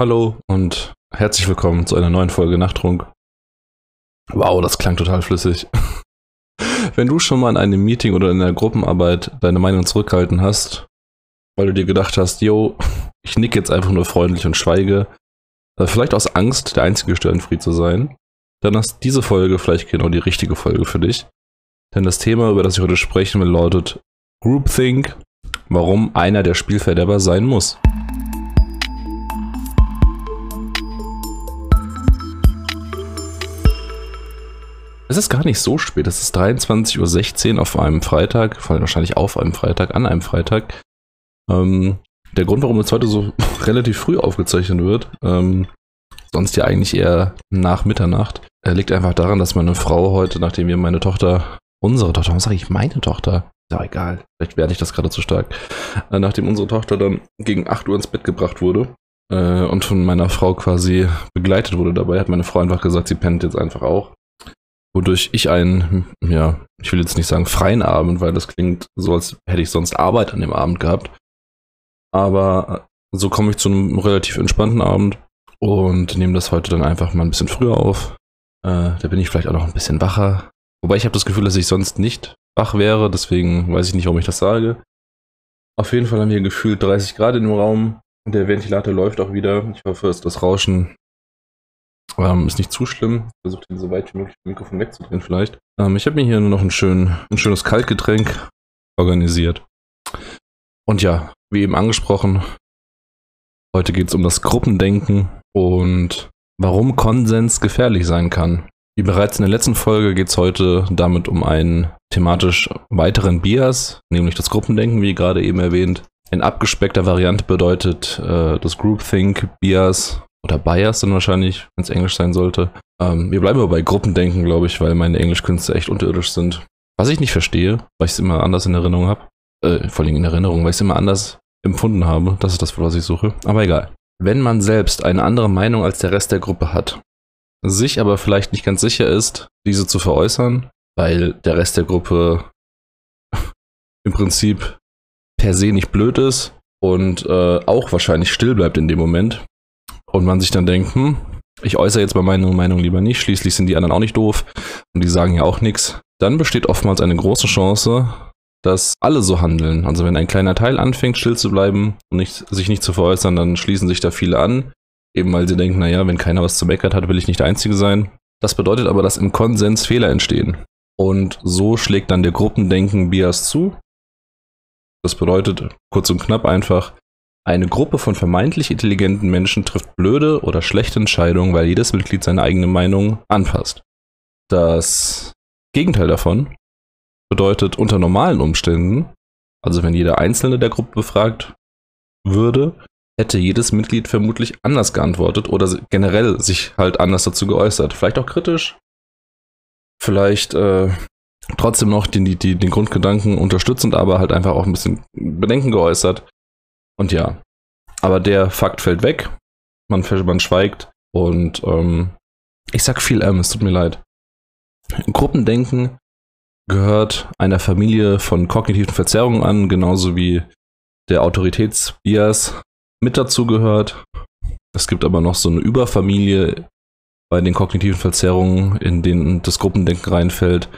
Hallo und herzlich willkommen zu einer neuen Folge Nachtrunk. Wow, das klang total flüssig. Wenn du schon mal in einem Meeting oder in einer Gruppenarbeit deine Meinung zurückgehalten hast, weil du dir gedacht hast, yo, ich nick jetzt einfach nur freundlich und schweige, äh, vielleicht aus Angst, der einzige Störenfried zu sein, dann ist diese Folge vielleicht genau die richtige Folge für dich. Denn das Thema, über das ich heute sprechen will, lautet Groupthink, warum einer der Spielverderber sein muss. Es ist gar nicht so spät. Es ist 23.16 Uhr auf einem Freitag, vor allem wahrscheinlich auf einem Freitag, an einem Freitag. Ähm, der Grund, warum es heute so relativ früh aufgezeichnet wird, ähm, sonst ja eigentlich eher nach Mitternacht, äh, liegt einfach daran, dass meine Frau heute, nachdem wir meine Tochter, unsere Tochter, warum sage ich meine Tochter? Ist ja egal, vielleicht werde ich das gerade zu stark. Äh, nachdem unsere Tochter dann gegen 8 Uhr ins Bett gebracht wurde äh, und von meiner Frau quasi begleitet wurde dabei, hat meine Frau einfach gesagt, sie pennt jetzt einfach auch wodurch ich einen, ja, ich will jetzt nicht sagen freien Abend, weil das klingt so, als hätte ich sonst Arbeit an dem Abend gehabt. Aber so komme ich zu einem relativ entspannten Abend und nehme das heute dann einfach mal ein bisschen früher auf. Äh, da bin ich vielleicht auch noch ein bisschen wacher. Wobei ich habe das Gefühl, dass ich sonst nicht wach wäre, deswegen weiß ich nicht, warum ich das sage. Auf jeden Fall haben wir gefühlt 30 Grad in dem Raum. Der Ventilator läuft auch wieder. Ich hoffe, dass das Rauschen ähm, ist nicht zu schlimm. Ich versuche den so weit wie möglich vom Mikrofon wegzudrehen vielleicht. Ähm, ich habe mir hier nur noch ein, schön, ein schönes Kaltgetränk organisiert. Und ja, wie eben angesprochen, heute geht es um das Gruppendenken und warum Konsens gefährlich sein kann. Wie bereits in der letzten Folge geht es heute damit um einen thematisch weiteren Bias, nämlich das Gruppendenken, wie gerade eben erwähnt. In abgespeckter Variante bedeutet äh, das Groupthink Bias oder Bias dann wahrscheinlich, wenn es Englisch sein sollte. Ähm, wir bleiben aber bei Gruppendenken, glaube ich, weil meine Englischkünste echt unterirdisch sind. Was ich nicht verstehe, weil ich es immer anders in Erinnerung habe, äh, vor allem in Erinnerung, weil ich es immer anders empfunden habe. Das ist das, was ich suche. Aber egal. Wenn man selbst eine andere Meinung als der Rest der Gruppe hat, sich aber vielleicht nicht ganz sicher ist, diese zu veräußern, weil der Rest der Gruppe im Prinzip per se nicht blöd ist und äh, auch wahrscheinlich still bleibt in dem Moment, und man sich dann denkt, hm, ich äußere jetzt mal meine Meinung lieber nicht, schließlich sind die anderen auch nicht doof und die sagen ja auch nichts, dann besteht oftmals eine große Chance, dass alle so handeln. Also wenn ein kleiner Teil anfängt, still zu bleiben und nicht, sich nicht zu veräußern, dann schließen sich da viele an, eben weil sie denken, naja, wenn keiner was zu meckern hat, will ich nicht der Einzige sein. Das bedeutet aber, dass im Konsens Fehler entstehen. Und so schlägt dann der Gruppendenken Bias zu. Das bedeutet, kurz und knapp einfach, eine Gruppe von vermeintlich intelligenten Menschen trifft blöde oder schlechte Entscheidungen, weil jedes Mitglied seine eigene Meinung anpasst. Das Gegenteil davon bedeutet unter normalen Umständen, also wenn jeder Einzelne der Gruppe befragt würde, hätte jedes Mitglied vermutlich anders geantwortet oder generell sich halt anders dazu geäußert. Vielleicht auch kritisch, vielleicht äh, trotzdem noch den, die, den Grundgedanken unterstützend, aber halt einfach auch ein bisschen Bedenken geäußert. Und ja, aber der Fakt fällt weg. Man, man schweigt und ähm, ich sag viel M, es tut mir leid. Gruppendenken gehört einer Familie von kognitiven Verzerrungen an, genauso wie der Autoritätsbias mit dazu gehört. Es gibt aber noch so eine Überfamilie bei den kognitiven Verzerrungen, in denen das Gruppendenken reinfällt.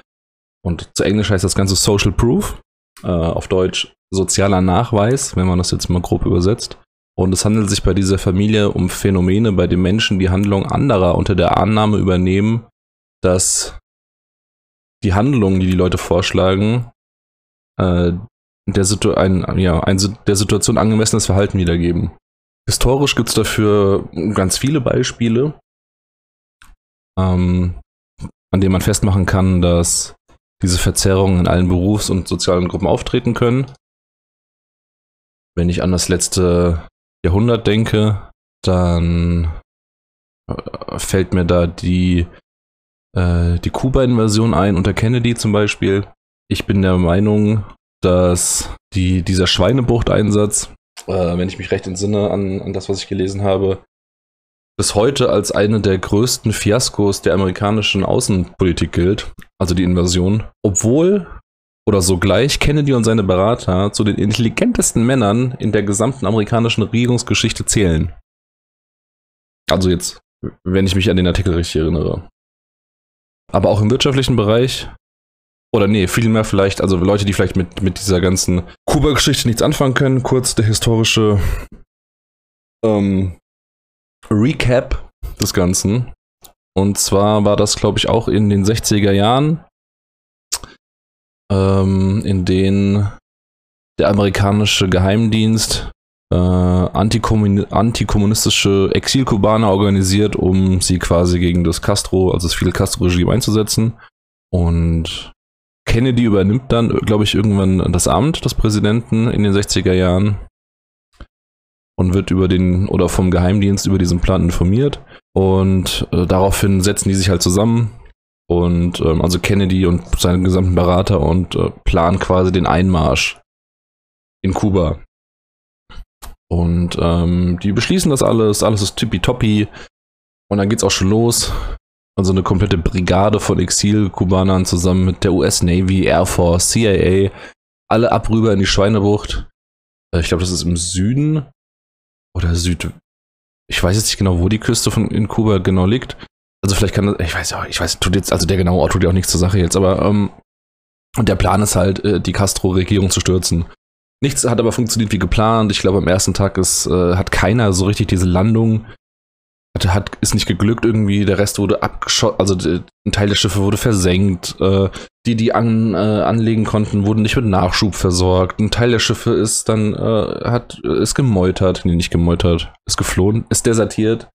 Und zu Englisch heißt das Ganze Social Proof, äh, auf Deutsch sozialer Nachweis, wenn man das jetzt mal grob übersetzt. Und es handelt sich bei dieser Familie um Phänomene, bei denen Menschen die Handlung anderer unter der Annahme übernehmen, dass die Handlungen, die die Leute vorschlagen, äh, der, Situ ein, ja, ein, der Situation angemessenes Verhalten wiedergeben. Historisch gibt es dafür ganz viele Beispiele, ähm, an denen man festmachen kann, dass diese Verzerrungen in allen Berufs- und sozialen Gruppen auftreten können. Wenn ich an das letzte Jahrhundert denke, dann äh, fällt mir da die, äh, die Kuba-Invasion ein unter Kennedy zum Beispiel. Ich bin der Meinung, dass die, dieser Schweinebucht-Einsatz, äh, wenn ich mich recht entsinne an, an das, was ich gelesen habe, bis heute als eine der größten Fiaskos der amerikanischen Außenpolitik gilt, also die Invasion, obwohl oder sogleich Kennedy und seine Berater zu den intelligentesten Männern in der gesamten amerikanischen Regierungsgeschichte zählen. Also jetzt, wenn ich mich an den Artikel richtig erinnere. Aber auch im wirtschaftlichen Bereich. Oder nee, vielmehr vielleicht, also Leute, die vielleicht mit, mit dieser ganzen Kuba-Geschichte nichts anfangen können. Kurz der historische ähm, Recap des Ganzen. Und zwar war das, glaube ich, auch in den 60er Jahren, ähm, in denen der amerikanische Geheimdienst äh, antikommunistische Exilkubaner organisiert, um sie quasi gegen das Castro, also das Fidel Castro-Regime einzusetzen. Und Kennedy übernimmt dann, glaube ich, irgendwann das Amt des Präsidenten in den 60er Jahren und wird über den oder vom Geheimdienst über diesen Plan informiert. Und äh, daraufhin setzen die sich halt zusammen und ähm, also Kennedy und seine gesamten Berater und äh, planen quasi den Einmarsch in Kuba. Und ähm, die beschließen das alles, alles ist tippitoppi. Und dann geht's auch schon los. Also eine komplette Brigade von Exil-Kubanern zusammen mit der US Navy, Air Force, CIA, alle ab rüber in die Schweinebucht. Äh, ich glaube, das ist im Süden oder Süd. Ich weiß jetzt nicht genau, wo die Küste von in Kuba genau liegt. Also vielleicht kann das, ich weiß ja, ich weiß, tut jetzt, also der genaue Ort tut ja auch nichts zur Sache jetzt, aber ähm, und der Plan ist halt, äh, die Castro-Regierung zu stürzen. Nichts hat aber funktioniert wie geplant. Ich glaube, am ersten Tag ist, äh, hat keiner so richtig diese Landung. Hat, hat, ist nicht geglückt irgendwie. Der Rest wurde abgeschossen. Also ein Teil der Schiffe wurde versenkt. Äh, die, die an, äh, anlegen konnten, wurden nicht mit Nachschub versorgt. Ein Teil der Schiffe ist dann, äh, hat, ist gemeutert. Nee, nicht gemeutert. Ist geflohen. Ist desertiert.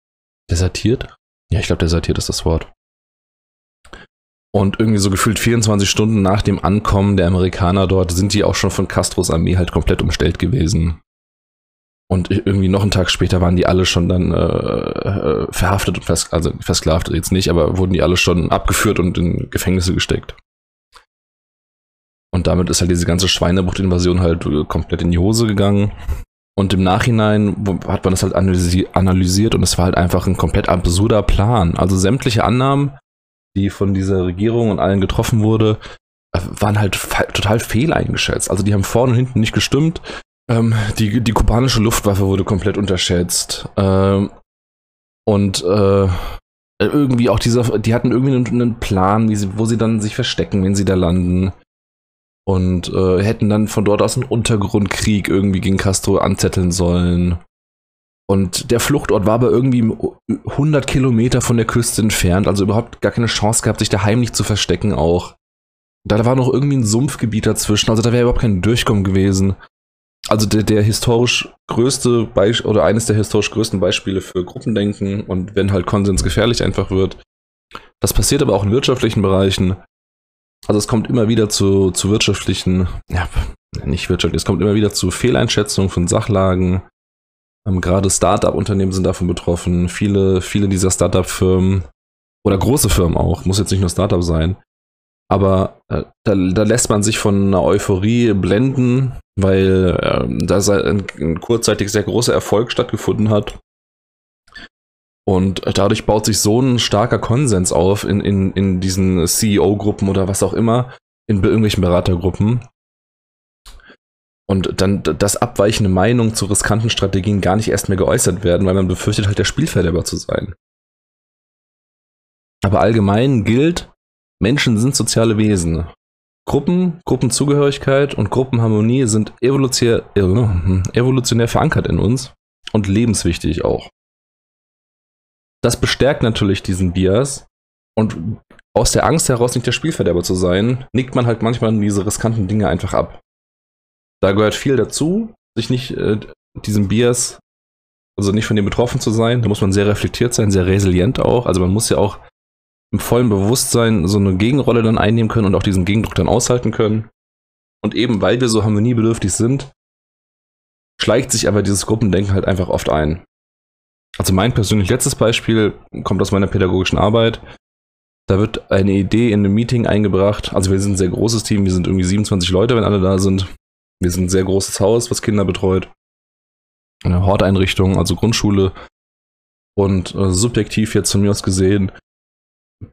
Desertiert? Ja, ich glaube, desertiert ist das Wort. Und irgendwie so gefühlt 24 Stunden nach dem Ankommen der Amerikaner dort sind die auch schon von Castros Armee halt komplett umstellt gewesen. Und irgendwie noch einen Tag später waren die alle schon dann äh, äh, verhaftet und vers also versklavt jetzt nicht, aber wurden die alle schon abgeführt und in Gefängnisse gesteckt. Und damit ist halt diese ganze Schweinebucht-Invasion halt komplett in die Hose gegangen. Und im Nachhinein hat man das halt analysiert und es war halt einfach ein komplett absurder Plan. Also sämtliche Annahmen die von dieser Regierung und allen getroffen wurde, äh, waren halt total fehleingeschätzt. Also die haben vorne und hinten nicht gestimmt. Ähm, die, die kubanische Luftwaffe wurde komplett unterschätzt. Ähm, und äh, irgendwie auch dieser, die hatten irgendwie einen, einen Plan, sie, wo sie dann sich verstecken, wenn sie da landen. Und äh, hätten dann von dort aus einen Untergrundkrieg irgendwie gegen Castro anzetteln sollen. Und der Fluchtort war aber irgendwie 100 Kilometer von der Küste entfernt, also überhaupt gar keine Chance gehabt, sich da heimlich zu verstecken auch. Da war noch irgendwie ein Sumpfgebiet dazwischen, also da wäre überhaupt kein Durchkommen gewesen. Also der, der historisch größte Beispiel oder eines der historisch größten Beispiele für Gruppendenken und wenn halt Konsens gefährlich einfach wird. Das passiert aber auch in wirtschaftlichen Bereichen. Also es kommt immer wieder zu, zu wirtschaftlichen, ja, nicht wirtschaftlich, es kommt immer wieder zu Fehleinschätzungen von Sachlagen, ähm, Gerade Startup-Unternehmen sind davon betroffen. Viele, viele dieser Startup-Firmen oder große Firmen auch, muss jetzt nicht nur Startup sein. Aber äh, da, da, lässt man sich von einer Euphorie blenden, weil äh, da ein, ein kurzzeitig sehr großer Erfolg stattgefunden hat. Und dadurch baut sich so ein starker Konsens auf in, in, in diesen CEO-Gruppen oder was auch immer, in irgendwelchen Beratergruppen, und dann, dass abweichende Meinungen zu riskanten Strategien gar nicht erst mehr geäußert werden, weil man befürchtet halt der Spielverderber zu sein. Aber allgemein gilt, Menschen sind soziale Wesen. Gruppen, Gruppenzugehörigkeit und Gruppenharmonie sind evolutionär, evolutionär verankert in uns und lebenswichtig auch. Das bestärkt natürlich diesen Bias und aus der Angst heraus nicht der Spielverderber zu sein, nickt man halt manchmal diese riskanten Dinge einfach ab da gehört viel dazu, sich nicht äh, diesem Bias, also nicht von dem betroffen zu sein. Da muss man sehr reflektiert sein, sehr resilient auch. Also man muss ja auch im vollen Bewusstsein so eine Gegenrolle dann einnehmen können und auch diesen Gegendruck dann aushalten können. Und eben weil wir so harmoniebedürftig sind, schleicht sich aber dieses Gruppendenken halt einfach oft ein. Also mein persönlich letztes Beispiel kommt aus meiner pädagogischen Arbeit. Da wird eine Idee in einem Meeting eingebracht. Also wir sind ein sehr großes Team, wir sind irgendwie 27 Leute, wenn alle da sind. Wir sind ein sehr großes Haus, was Kinder betreut. Eine Horteinrichtung, also Grundschule. Und äh, subjektiv jetzt von mir aus gesehen,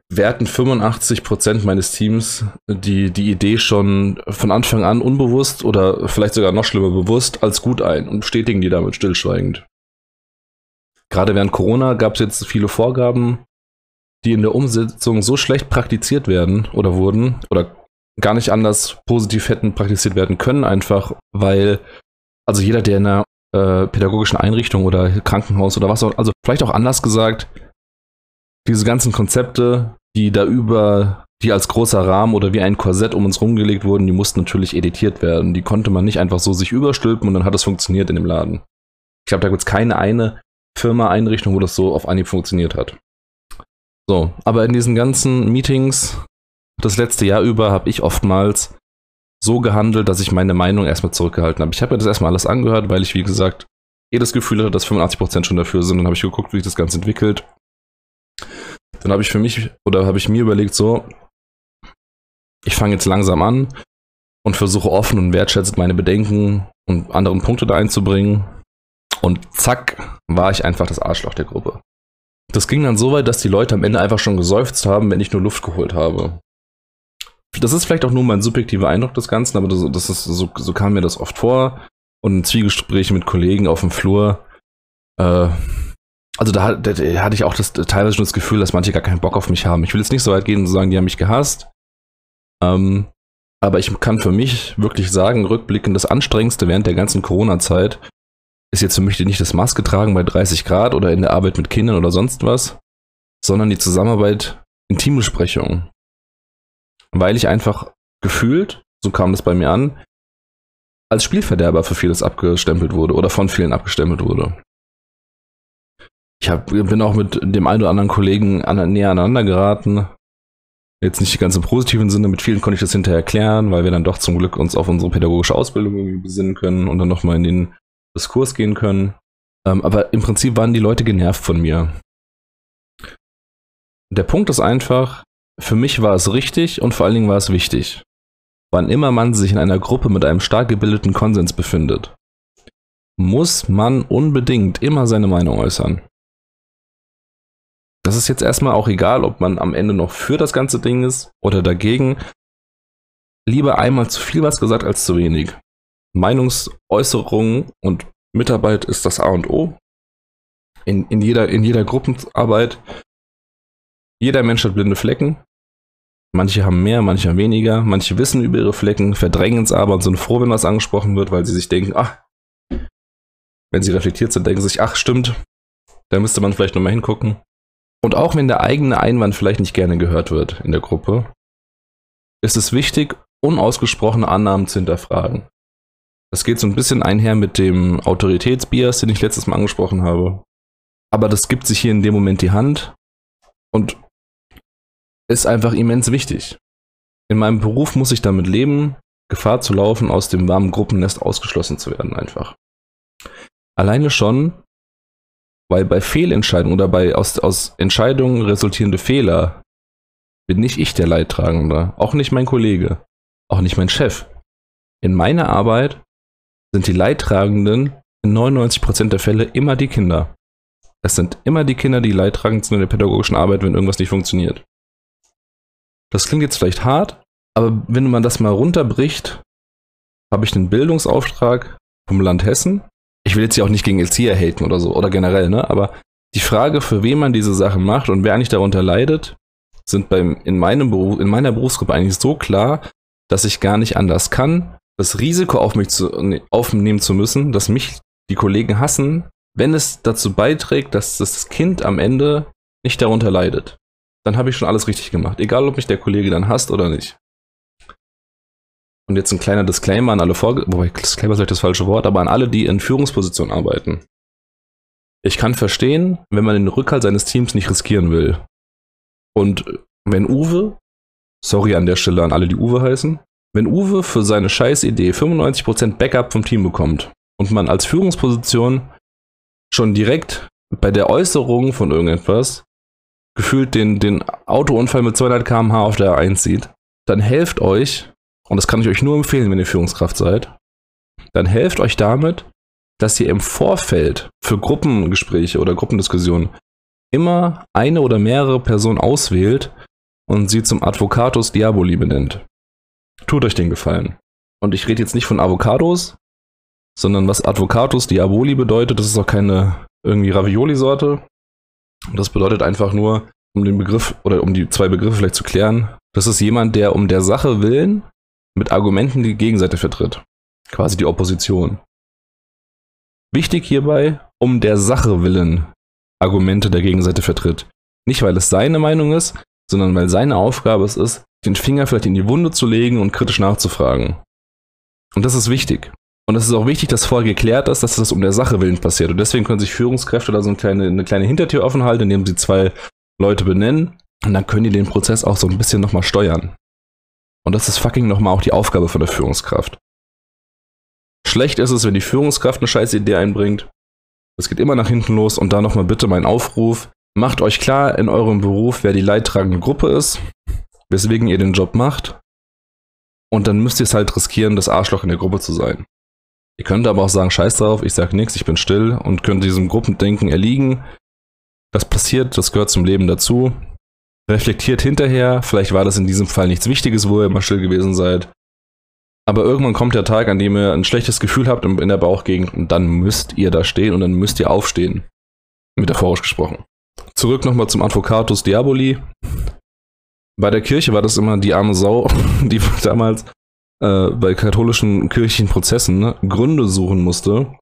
werten 85% meines Teams die, die Idee schon von Anfang an unbewusst oder vielleicht sogar noch schlimmer bewusst als gut ein und bestätigen die damit stillschweigend. gerade während Corona gab es jetzt viele Vorgaben, die in der Umsetzung so schlecht praktiziert werden oder wurden oder gar nicht anders positiv hätten praktiziert werden können, einfach weil, also jeder, der in einer äh, pädagogischen Einrichtung oder Krankenhaus oder was auch, also vielleicht auch anders gesagt, diese ganzen Konzepte, die da über, die als großer Rahmen oder wie ein Korsett um uns rumgelegt wurden, die mussten natürlich editiert werden. Die konnte man nicht einfach so sich überstülpen und dann hat es funktioniert in dem Laden. Ich glaube, da gibt es keine eine Firma, Einrichtung, wo das so auf Anhieb funktioniert hat. So, aber in diesen ganzen Meetings das letzte Jahr über habe ich oftmals so gehandelt, dass ich meine Meinung erstmal zurückgehalten habe. Ich habe mir das erstmal alles angehört, weil ich, wie gesagt, eh das Gefühl hatte, dass 85% schon dafür sind. Dann habe ich geguckt, wie sich das Ganze entwickelt. Dann habe ich für mich oder habe ich mir überlegt, so, ich fange jetzt langsam an und versuche offen und wertschätzend meine Bedenken und anderen Punkte da einzubringen. Und zack, war ich einfach das Arschloch der Gruppe. Das ging dann so weit, dass die Leute am Ende einfach schon geseufzt haben, wenn ich nur Luft geholt habe. Das ist vielleicht auch nur mein subjektiver Eindruck des Ganzen, aber das, das ist, so, so kam mir das oft vor. Und in Zwiegesprächen mit Kollegen auf dem Flur, äh, also da, da, da, hatte ich auch das, teilweise schon das Gefühl, dass manche gar keinen Bock auf mich haben. Ich will jetzt nicht so weit gehen und sagen, die haben mich gehasst. Ähm, aber ich kann für mich wirklich sagen, rückblickend das Anstrengendste während der ganzen Corona-Zeit ist jetzt für mich nicht das Maske tragen bei 30 Grad oder in der Arbeit mit Kindern oder sonst was, sondern die Zusammenarbeit in Teambesprechungen. Weil ich einfach gefühlt, so kam das bei mir an, als Spielverderber für vieles abgestempelt wurde oder von vielen abgestempelt wurde. Ich hab, bin auch mit dem einen oder anderen Kollegen an, näher aneinander geraten. Jetzt nicht ganz im positiven Sinne, mit vielen konnte ich das hinterher erklären, weil wir dann doch zum Glück uns auf unsere pädagogische Ausbildung irgendwie besinnen können und dann nochmal in den Diskurs gehen können. Ähm, aber im Prinzip waren die Leute genervt von mir. Der Punkt ist einfach, für mich war es richtig und vor allen Dingen war es wichtig. Wann immer man sich in einer Gruppe mit einem stark gebildeten Konsens befindet, muss man unbedingt immer seine Meinung äußern. Das ist jetzt erstmal auch egal, ob man am Ende noch für das ganze Ding ist oder dagegen. Lieber einmal zu viel was gesagt als zu wenig. Meinungsäußerung und Mitarbeit ist das A und O. In, in, jeder, in jeder Gruppenarbeit. Jeder Mensch hat blinde Flecken. Manche haben mehr, manche haben weniger. Manche wissen über ihre Flecken, verdrängen es aber und sind froh, wenn was angesprochen wird, weil sie sich denken, ach, wenn sie reflektiert sind, denken sie sich, ach, stimmt, da müsste man vielleicht nochmal hingucken. Und auch wenn der eigene Einwand vielleicht nicht gerne gehört wird in der Gruppe, ist es wichtig, unausgesprochene Annahmen zu hinterfragen. Das geht so ein bisschen einher mit dem Autoritätsbias, den ich letztes Mal angesprochen habe. Aber das gibt sich hier in dem Moment die Hand und ist einfach immens wichtig. In meinem Beruf muss ich damit leben, Gefahr zu laufen, aus dem warmen Gruppennest ausgeschlossen zu werden, einfach. Alleine schon, weil bei Fehlentscheidungen oder bei aus, aus Entscheidungen resultierende Fehler bin nicht ich der Leidtragende, auch nicht mein Kollege, auch nicht mein Chef. In meiner Arbeit sind die Leidtragenden in 99% der Fälle immer die Kinder. Es sind immer die Kinder, die leidtragend sind in der pädagogischen Arbeit, wenn irgendwas nicht funktioniert. Das klingt jetzt vielleicht hart, aber wenn man das mal runterbricht, habe ich einen Bildungsauftrag vom Land Hessen. Ich will jetzt hier auch nicht gegen Erzieher haten oder so, oder generell, ne? Aber die Frage, für wen man diese Sachen macht und wer eigentlich darunter leidet, sind beim, in, meinem Beruf, in meiner Berufsgruppe eigentlich so klar, dass ich gar nicht anders kann, das Risiko auf mich zu, aufnehmen zu müssen, dass mich die Kollegen hassen, wenn es dazu beiträgt, dass das Kind am Ende nicht darunter leidet. Dann habe ich schon alles richtig gemacht. Egal, ob mich der Kollege dann hasst oder nicht. Und jetzt ein kleiner Disclaimer an alle Vorge... Wobei, Disclaimer ist vielleicht das falsche Wort, aber an alle, die in Führungspositionen arbeiten. Ich kann verstehen, wenn man den Rückhalt seines Teams nicht riskieren will. Und wenn Uwe, sorry an der Stelle an alle, die Uwe heißen, wenn Uwe für seine Scheißidee 95% Backup vom Team bekommt und man als Führungsposition schon direkt bei der Äußerung von irgendetwas gefühlt den, den Autounfall mit 200 km/h auf der 1 sieht, dann helft euch, und das kann ich euch nur empfehlen, wenn ihr Führungskraft seid, dann helft euch damit, dass ihr im Vorfeld für Gruppengespräche oder Gruppendiskussionen immer eine oder mehrere Personen auswählt und sie zum Advocatus Diaboli benennt. Tut euch den Gefallen. Und ich rede jetzt nicht von Avocados, sondern was Advocatus Diaboli bedeutet, das ist auch keine irgendwie Ravioli-Sorte. Das bedeutet einfach nur, um den Begriff oder um die zwei Begriffe vielleicht zu klären, das ist jemand, der um der Sache willen mit Argumenten die Gegenseite vertritt. Quasi die Opposition. Wichtig hierbei, um der Sache willen Argumente der Gegenseite vertritt. Nicht, weil es seine Meinung ist, sondern weil seine Aufgabe es ist, den Finger vielleicht in die Wunde zu legen und kritisch nachzufragen. Und das ist wichtig. Und es ist auch wichtig, dass vorher geklärt ist, dass das um der Sache willen passiert. Und deswegen können sich Führungskräfte da so eine kleine, eine kleine Hintertür offen halten, indem sie zwei Leute benennen. Und dann können die den Prozess auch so ein bisschen nochmal steuern. Und das ist fucking nochmal auch die Aufgabe von der Führungskraft. Schlecht ist es, wenn die Führungskraft eine scheiß Idee einbringt. Es geht immer nach hinten los und da nochmal bitte mein Aufruf. Macht euch klar in eurem Beruf, wer die leidtragende Gruppe ist, weswegen ihr den Job macht. Und dann müsst ihr es halt riskieren, das Arschloch in der Gruppe zu sein. Ihr könnt aber auch sagen, scheiß drauf, ich sag nichts, ich bin still und könnt diesem Gruppendenken erliegen. Das passiert, das gehört zum Leben dazu. Reflektiert hinterher, vielleicht war das in diesem Fall nichts Wichtiges, wo ihr immer still gewesen seid. Aber irgendwann kommt der Tag, an dem ihr ein schlechtes Gefühl habt in der Bauchgegend und dann müsst ihr da stehen und dann müsst ihr aufstehen. Metaphorisch gesprochen. Zurück nochmal zum Advocatus Diaboli. Bei der Kirche war das immer die arme Sau, die damals äh, bei katholischen kirchlichen Prozessen ne, Gründe suchen musste,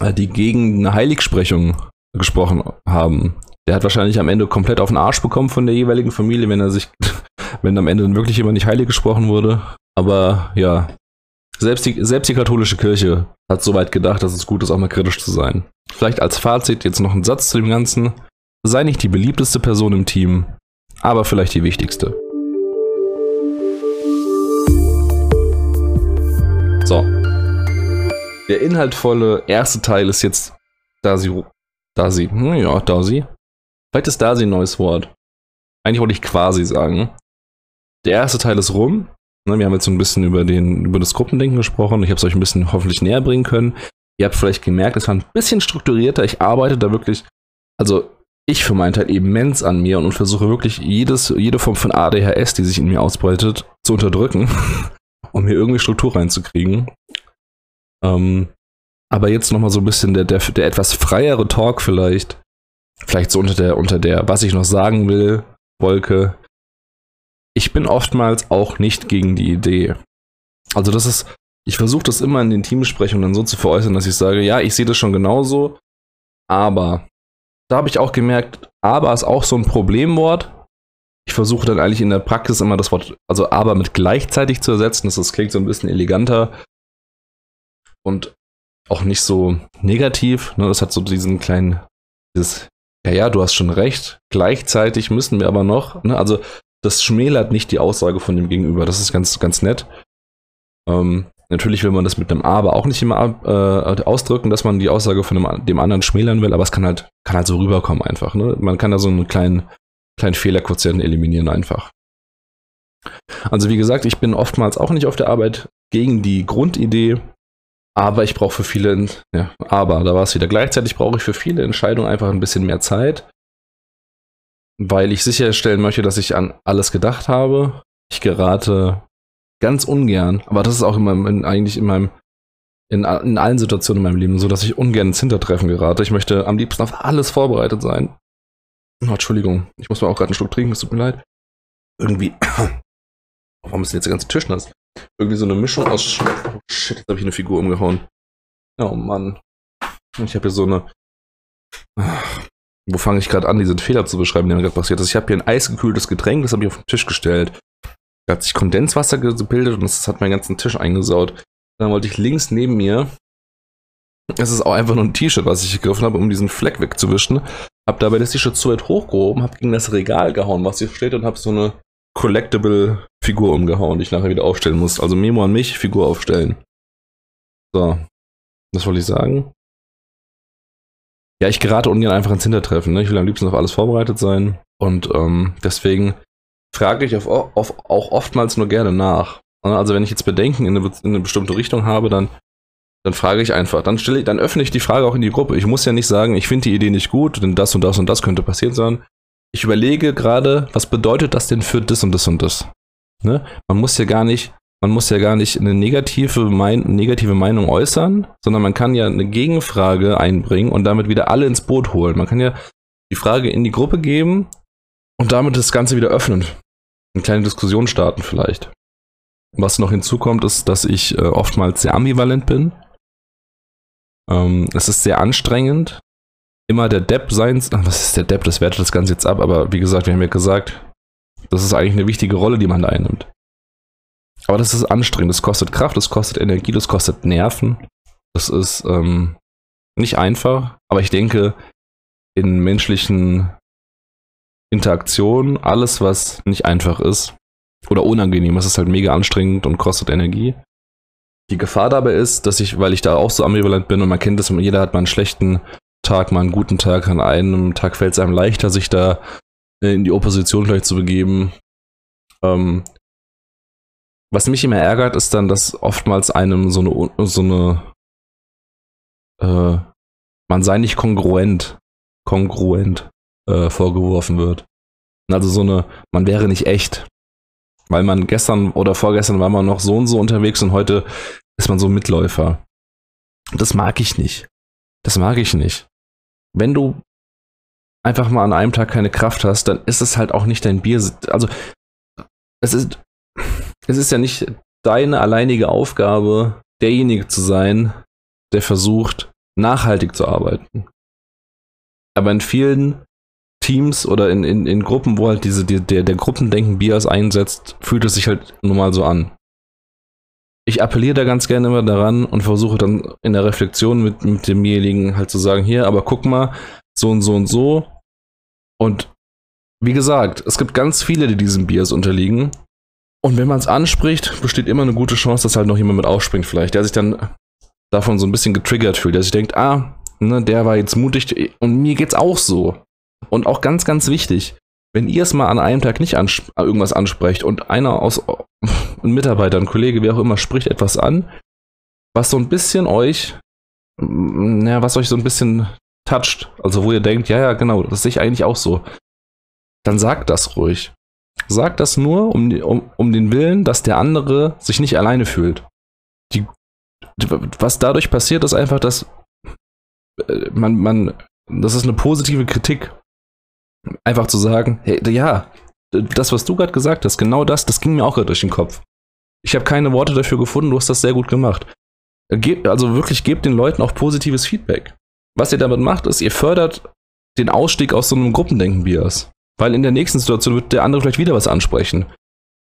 äh, die gegen eine Heiligsprechung gesprochen haben. Der hat wahrscheinlich am Ende komplett auf den Arsch bekommen von der jeweiligen Familie, wenn er sich, wenn am Ende wirklich immer nicht heilig gesprochen wurde. Aber ja, selbst die, selbst die katholische Kirche hat soweit gedacht, dass es gut ist, auch mal kritisch zu sein. Vielleicht als Fazit jetzt noch ein Satz zu dem Ganzen. Sei nicht die beliebteste Person im Team, aber vielleicht die wichtigste. So. Der inhaltvolle erste Teil ist jetzt Dasi. Dasi. Hm, ja, Dasi. Vielleicht ist Dasi ein neues Wort. Eigentlich wollte ich quasi sagen. Der erste Teil ist rum. Ne, wir haben jetzt so ein bisschen über, den, über das Gruppendenken gesprochen. Ich habe es euch ein bisschen hoffentlich näher bringen können. Ihr habt vielleicht gemerkt, es war ein bisschen strukturierter. Ich arbeite da wirklich, also ich für meinen Teil immens an mir und versuche wirklich jedes, jede Form von ADHS, die sich in mir ausbreitet, zu unterdrücken, um hier irgendwie Struktur reinzukriegen. Ähm, aber jetzt nochmal so ein bisschen der, der, der etwas freiere Talk vielleicht. Vielleicht so unter der, unter der, was ich noch sagen will, Wolke. Ich bin oftmals auch nicht gegen die Idee. Also das ist, ich versuche das immer in den Teamsprechungen dann so zu veräußern, dass ich sage, ja, ich sehe das schon genauso, aber da habe ich auch gemerkt, aber ist auch so ein Problemwort. Ich versuche dann eigentlich in der Praxis immer das Wort, also aber mit gleichzeitig zu ersetzen. Das, das klingt so ein bisschen eleganter und auch nicht so negativ. Ne? Das hat so diesen kleinen, dieses, ja, ja, du hast schon recht. Gleichzeitig müssen wir aber noch, ne? also das schmälert nicht die Aussage von dem Gegenüber. Das ist ganz, ganz nett. Ähm, Natürlich will man das mit einem Aber auch nicht immer äh, ausdrücken, dass man die Aussage von dem, dem, anderen schmälern will, aber es kann halt, kann halt so rüberkommen einfach. Ne? Man kann da so einen kleinen, kleinen Fehlerquotienten eliminieren einfach. Also wie gesagt, ich bin oftmals auch nicht auf der Arbeit gegen die Grundidee, aber ich brauche für viele, ja, aber da war es wieder. Gleichzeitig brauche ich für viele Entscheidungen einfach ein bisschen mehr Zeit, weil ich sicherstellen möchte, dass ich an alles gedacht habe. Ich gerate ganz ungern, aber das ist auch in meinem, in, eigentlich in meinem, in, in allen Situationen in meinem Leben so, dass ich ungern ins Hintertreffen gerate. Ich möchte am liebsten auf alles vorbereitet sein. Oh, Entschuldigung, ich muss mal auch gerade einen Schluck trinken, es tut mir leid. Irgendwie. Warum ist denn jetzt der ganze Tisch nass? Irgendwie so eine Mischung aus. Oh shit, jetzt habe ich eine Figur umgehauen. Oh Mann. Ich habe hier so eine. Wo fange ich gerade an, diesen Fehler zu beschreiben, der mir gerade passiert ist? Ich habe hier ein eisgekühltes Getränk, das habe ich auf den Tisch gestellt. Da hat sich Kondenswasser gebildet und das hat meinen ganzen Tisch eingesaut. Dann wollte ich links neben mir, es ist auch einfach nur ein T-Shirt, was ich gegriffen habe, um diesen Fleck wegzuwischen. Hab dabei das T-Shirt so weit hochgehoben, hab gegen das Regal gehauen, was hier steht und hab so eine collectible Figur umgehauen, die ich nachher wieder aufstellen muss. Also Memo an mich, Figur aufstellen. So. Was wollte ich sagen? Ja, ich gerate ungern einfach ins Hintertreffen. Ne? Ich will am liebsten auf alles vorbereitet sein. Und ähm, deswegen frage ich auf, auf, auch oftmals nur gerne nach. Also wenn ich jetzt Bedenken in eine, in eine bestimmte Richtung habe, dann, dann frage ich einfach. Dann stelle dann öffne ich die Frage auch in die Gruppe. Ich muss ja nicht sagen, ich finde die Idee nicht gut, denn das und das und das könnte passiert sein. Ich überlege gerade, was bedeutet das denn für das und das und das? Ne? Man muss ja gar nicht man muss ja gar nicht eine negative, mein negative Meinung äußern, sondern man kann ja eine Gegenfrage einbringen und damit wieder alle ins Boot holen. Man kann ja die Frage in die Gruppe geben und damit das Ganze wieder öffnen. Eine kleine Diskussion starten vielleicht. Was noch hinzukommt, ist, dass ich äh, oftmals sehr ambivalent bin. Ähm, es ist sehr anstrengend, immer der Depp sein. Was ist der Depp? Das wertet das Ganze jetzt ab, aber wie gesagt, wir haben ja gesagt, das ist eigentlich eine wichtige Rolle, die man da einnimmt. Aber das ist anstrengend. Das kostet Kraft, das kostet Energie, das kostet Nerven. Das ist ähm, nicht einfach, aber ich denke, in menschlichen Interaktionen, alles, was nicht einfach ist oder unangenehm, ist ist halt mega anstrengend und kostet Energie. Die Gefahr dabei ist, dass ich, weil ich da auch so ambivalent bin und man kennt das, jeder hat mal einen schlechten Tag, mal einen guten Tag, an einem Tag fällt es einem leichter, sich da in die Opposition gleich zu begeben. Ähm, was mich immer ärgert, ist dann, dass oftmals einem so eine, so eine, äh, man sei nicht kongruent, kongruent äh, vorgeworfen wird. Also so eine, man wäre nicht echt. Weil man gestern oder vorgestern war man noch so und so unterwegs und heute ist man so Mitläufer. Das mag ich nicht. Das mag ich nicht. Wenn du einfach mal an einem Tag keine Kraft hast, dann ist es halt auch nicht dein Bier. Also, es ist, es ist ja nicht deine alleinige Aufgabe, derjenige zu sein, der versucht, nachhaltig zu arbeiten. Aber in vielen Teams oder in, in, in Gruppen, wo halt diese, die, der, der Gruppendenken Bias einsetzt, fühlt es sich halt nun mal so an. Ich appelliere da ganz gerne immer daran und versuche dann in der Reflexion mit, mit demjenigen halt zu sagen, hier, aber guck mal, so und so und so. Und wie gesagt, es gibt ganz viele, die diesem Bias unterliegen. Und wenn man es anspricht, besteht immer eine gute Chance, dass halt noch jemand mit aufspringt, vielleicht, der sich dann davon so ein bisschen getriggert fühlt, der sich denkt, ah, ne, der war jetzt mutig und mir geht's auch so. Und auch ganz, ganz wichtig, wenn ihr es mal an einem Tag nicht ans irgendwas ansprecht und einer aus ein Mitarbeiter, ein Kollege, wer auch immer, spricht etwas an, was so ein bisschen euch, naja, was euch so ein bisschen toucht, also wo ihr denkt, ja, ja, genau, das sehe ich eigentlich auch so, dann sagt das ruhig. Sagt das nur um, um, um den Willen, dass der andere sich nicht alleine fühlt. Die, was dadurch passiert, ist einfach, dass äh, man, man, das ist eine positive Kritik. Einfach zu sagen, hey, ja, das, was du gerade gesagt hast, genau das, das ging mir auch gerade durch den Kopf. Ich habe keine Worte dafür gefunden, du hast das sehr gut gemacht. Also wirklich gebt den Leuten auch positives Feedback. Was ihr damit macht, ist, ihr fördert den Ausstieg aus so einem Gruppendenken-Bias. Weil in der nächsten Situation wird der andere vielleicht wieder was ansprechen.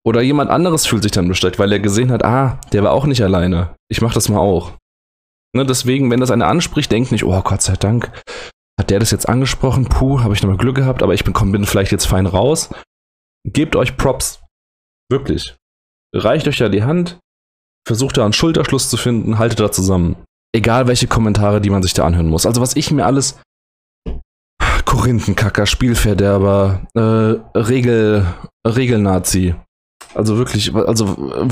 Oder jemand anderes fühlt sich dann bestärkt, weil er gesehen hat, ah, der war auch nicht alleine. Ich mach das mal auch. Ne, deswegen, wenn das einer anspricht, denkt nicht, oh Gott sei Dank, hat der das jetzt angesprochen? Puh, habe ich nochmal Glück gehabt, aber ich bin, komm, bin vielleicht jetzt fein raus. Gebt euch Props. Wirklich. Reicht euch da die Hand, versucht da einen Schulterschluss zu finden, haltet da zusammen. Egal welche Kommentare, die man sich da anhören muss. Also was ich mir alles Korinthenkacker, Spielverderber, äh, Regel, Regelnazi. Also wirklich, also äh,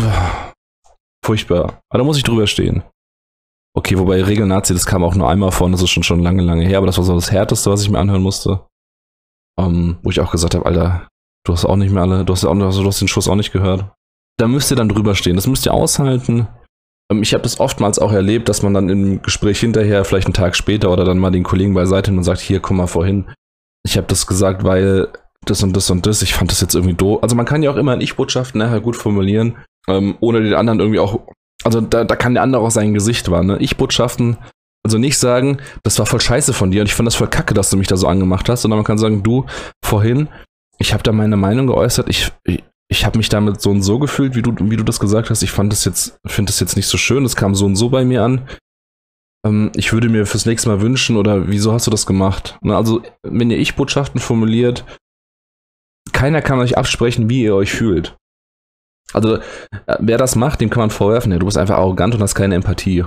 furchtbar. Aber da muss ich drüber stehen. Okay, wobei Regelnazi, das kam auch nur einmal vor, das ist schon schon lange, lange her, aber das war so das Härteste, was ich mir anhören musste. Ähm, wo ich auch gesagt habe, Alter, du hast auch nicht mehr alle, du hast, auch, also du hast den Schuss auch nicht gehört. Da müsst ihr dann drüber stehen, das müsst ihr aushalten. Ähm, ich habe das oftmals auch erlebt, dass man dann im Gespräch hinterher, vielleicht einen Tag später oder dann mal den Kollegen beiseite und sagt, hier, komm mal vorhin. Ich habe das gesagt, weil das und das und das, ich fand das jetzt irgendwie doof. Also man kann ja auch immer in Ich-Botschaften nachher gut formulieren, ähm, ohne den anderen irgendwie auch also da, da kann der andere auch sein Gesicht wahren. Ne? Ich-Botschaften, also nicht sagen, das war voll scheiße von dir und ich fand das voll kacke, dass du mich da so angemacht hast, sondern man kann sagen, du, vorhin, ich habe da meine Meinung geäußert, ich, ich, ich habe mich damit so und so gefühlt, wie du, wie du das gesagt hast. Ich fand das jetzt, finde das jetzt nicht so schön, das kam so und so bei mir an. Ähm, ich würde mir fürs nächste Mal wünschen, oder wieso hast du das gemacht? Ne, also, wenn ihr Ich-Botschaften formuliert, keiner kann euch absprechen, wie ihr euch fühlt. Also, äh, wer das macht, dem kann man vorwerfen, ja, du bist einfach arrogant und hast keine Empathie.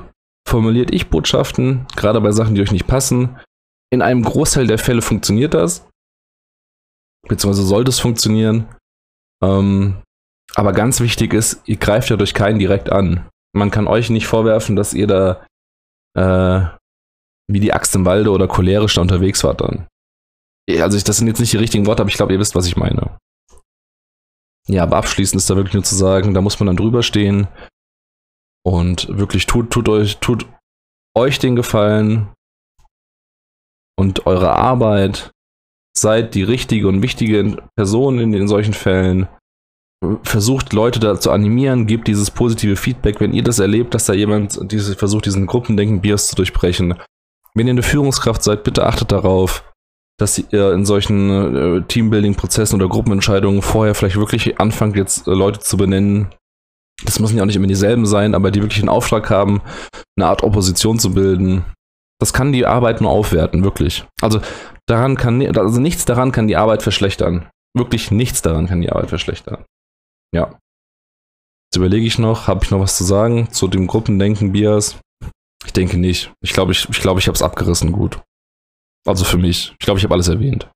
Formuliert ich Botschaften, gerade bei Sachen, die euch nicht passen. In einem Großteil der Fälle funktioniert das. Beziehungsweise sollte es funktionieren. Ähm, aber ganz wichtig ist, ihr greift ja durch keinen direkt an. Man kann euch nicht vorwerfen, dass ihr da äh, wie die Axt im Walde oder cholerisch da unterwegs wart dann. Also, das sind jetzt nicht die richtigen Worte, aber ich glaube, ihr wisst, was ich meine. ja, aber abschließend ist da wirklich nur zu sagen, da muss man dann drüber stehen und wirklich tut, tut euch, tut euch den Gefallen und eure Arbeit. Seid die richtige und wichtige Person in, in solchen Fällen. Versucht Leute da zu animieren, gebt dieses positive Feedback, wenn ihr das erlebt, dass da jemand diese, versucht, diesen Gruppendenken-Bias zu durchbrechen. Wenn ihr eine Führungskraft seid, bitte achtet darauf, dass ihr in solchen äh, Teambuilding-Prozessen oder Gruppenentscheidungen vorher vielleicht wirklich anfangt, jetzt äh, Leute zu benennen. Das müssen ja auch nicht immer dieselben sein, aber die wirklich einen Auftrag haben, eine Art Opposition zu bilden. Das kann die Arbeit nur aufwerten, wirklich. Also daran kann, also nichts daran kann die Arbeit verschlechtern. Wirklich nichts daran kann die Arbeit verschlechtern. Ja. Jetzt überlege ich noch, habe ich noch was zu sagen zu dem Gruppendenken Bias? Ich denke nicht. Ich glaube, ich, ich, glaub, ich habe es abgerissen gut. Also für mich. Ich glaube, ich habe alles erwähnt.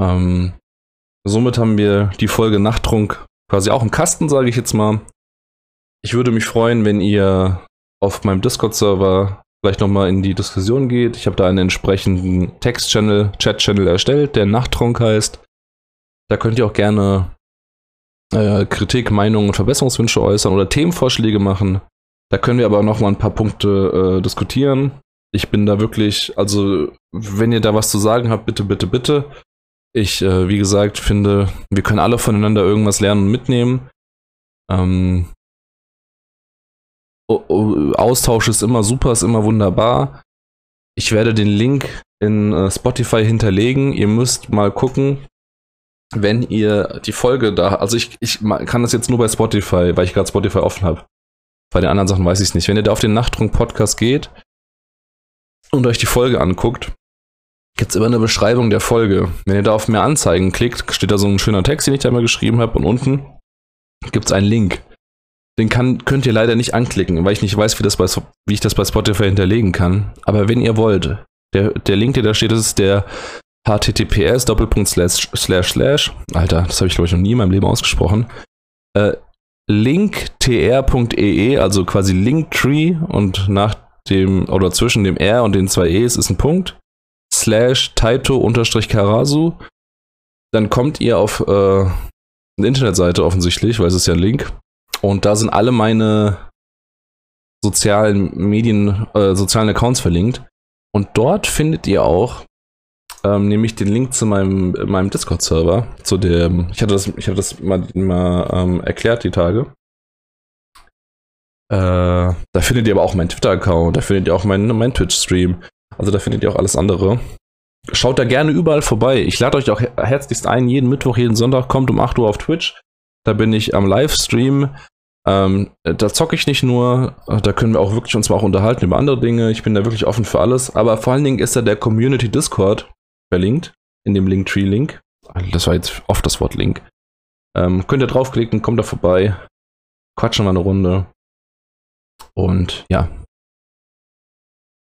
Ähm, somit haben wir die Folge Nachttrunk quasi auch im Kasten, sage ich jetzt mal. Ich würde mich freuen, wenn ihr auf meinem Discord-Server vielleicht nochmal in die Diskussion geht. Ich habe da einen entsprechenden Text-Channel, Chat-Channel erstellt, der Nachttrunk heißt. Da könnt ihr auch gerne äh, Kritik, Meinungen und Verbesserungswünsche äußern oder Themenvorschläge machen. Da können wir aber nochmal ein paar Punkte äh, diskutieren. Ich bin da wirklich, also wenn ihr da was zu sagen habt, bitte, bitte, bitte. Ich, äh, wie gesagt, finde, wir können alle voneinander irgendwas lernen und mitnehmen. Ähm, Austausch ist immer super, ist immer wunderbar. Ich werde den Link in äh, Spotify hinterlegen. Ihr müsst mal gucken, wenn ihr die Folge da, also ich, ich kann das jetzt nur bei Spotify, weil ich gerade Spotify offen habe. Bei den anderen Sachen weiß ich es nicht. Wenn ihr da auf den Nachttrunk Podcast geht, und euch die Folge anguckt, gibt es immer eine Beschreibung der Folge. Wenn ihr da auf mehr Anzeigen klickt, steht da so ein schöner Text, den ich da mal geschrieben habe und unten gibt es einen Link. Den kann, könnt ihr leider nicht anklicken, weil ich nicht weiß, wie, das bei, wie ich das bei Spotify hinterlegen kann. Aber wenn ihr wollt, der, der Link, der da steht, das ist der https slash slash slash Alter, das habe ich glaube ich noch nie in meinem Leben ausgesprochen. Äh, linktr.ee, also quasi Linktree und nach dem, oder zwischen dem R und den zwei E's ist ein Punkt, slash Taito-Karasu. Dann kommt ihr auf äh, eine Internetseite offensichtlich, weil es ist ja ein Link. Und da sind alle meine sozialen Medien, äh, sozialen Accounts verlinkt. Und dort findet ihr auch ähm, nämlich den Link zu meinem, meinem Discord-Server, zu dem, ich hatte das, ich hatte das mal, mal ähm, erklärt die Tage. Äh, da findet ihr aber auch meinen Twitter-Account, da findet ihr auch meinen, meinen Twitch-Stream. Also da findet ihr auch alles andere. Schaut da gerne überall vorbei. Ich lade euch auch herzlichst ein, jeden Mittwoch, jeden Sonntag kommt um 8 Uhr auf Twitch. Da bin ich am Livestream. Ähm, da zocke ich nicht nur, da können wir auch wirklich uns mal auch unterhalten über andere Dinge. Ich bin da wirklich offen für alles. Aber vor allen Dingen ist da der Community Discord verlinkt, in dem Linktree-Link. Das war jetzt oft das Wort Link. Ähm, könnt ihr draufklicken, kommt da vorbei, quatschen mal eine Runde. Und ja.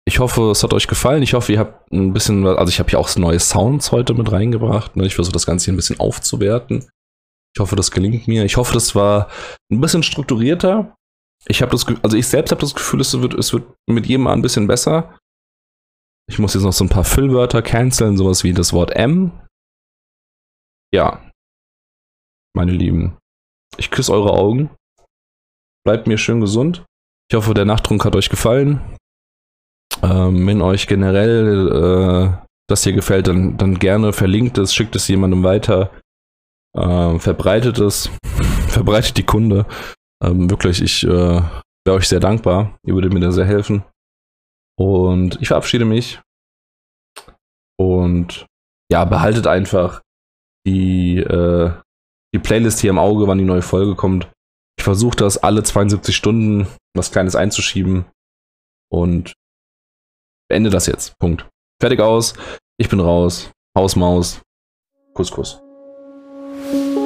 Ich hoffe, es hat euch gefallen. Ich hoffe, ihr habt ein bisschen, also ich habe hier auch neue Sounds heute mit reingebracht. Ne? Ich versuche das Ganze hier ein bisschen aufzuwerten. Ich hoffe, das gelingt mir. Ich hoffe, das war ein bisschen strukturierter. Ich habe das, also ich selbst habe das Gefühl, es wird, es wird mit jedem Mal ein bisschen besser. Ich muss jetzt noch so ein paar Füllwörter canceln, sowas wie das Wort M. Ja. Meine Lieben, ich küsse eure Augen. Bleibt mir schön gesund. Ich hoffe, der Nachttrunk hat euch gefallen. Ähm, wenn euch generell äh, das hier gefällt, dann, dann gerne verlinkt es, schickt es jemandem weiter, äh, verbreitet es, verbreitet die Kunde. Ähm, wirklich, ich äh, wäre euch sehr dankbar. Ihr würdet mir da sehr helfen. Und ich verabschiede mich. Und ja, behaltet einfach die, äh, die Playlist hier im Auge, wann die neue Folge kommt. Ich versuche das alle 72 Stunden was Kleines einzuschieben und beende das jetzt. Punkt. Fertig aus. Ich bin raus. Hausmaus. Kuss, Kuss. Thank you.